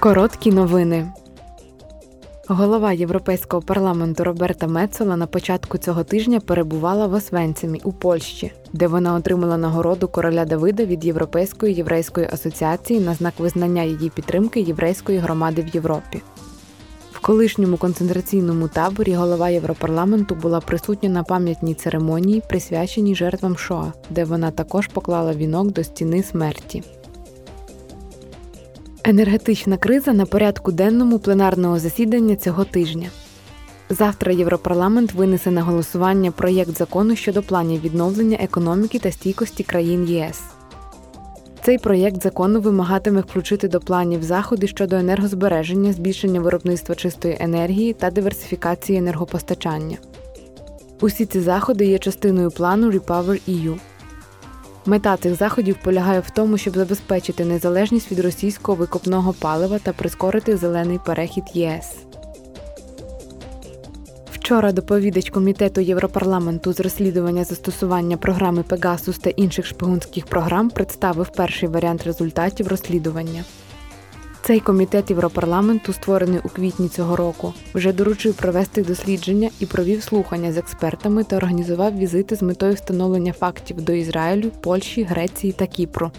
Короткі новини. Голова Європейського парламенту Роберта Мецола на початку цього тижня перебувала в Освенцимі у Польщі, де вона отримала нагороду короля Давида від Європейської єврейської асоціації на знак визнання її підтримки єврейської громади в Європі. В колишньому концентраційному таборі голова Європарламенту була присутня на пам'ятній церемонії, присвяченій жертвам Шоа, де вона також поклала вінок до стіни смерті. Енергетична криза на порядку денному пленарного засідання цього тижня. Завтра Європарламент винесе на голосування проєкт закону щодо планів відновлення економіки та стійкості країн ЄС. Цей проєкт закону вимагатиме включити до планів заходи щодо енергозбереження, збільшення виробництва чистої енергії та диверсифікації енергопостачання. Усі ці заходи є частиною плану Repower EU. Мета цих заходів полягає в тому, щоб забезпечити незалежність від російського викопного палива та прискорити зелений перехід ЄС. Вчора доповідач комітету Європарламенту з розслідування застосування програми Пегасус та інших шпигунських програм представив перший варіант результатів розслідування. Цей комітет Європарламенту, створений у квітні цього року, вже доручив провести дослідження і провів слухання з експертами та організував візити з метою встановлення фактів до Ізраїлю, Польщі, Греції та Кіпру.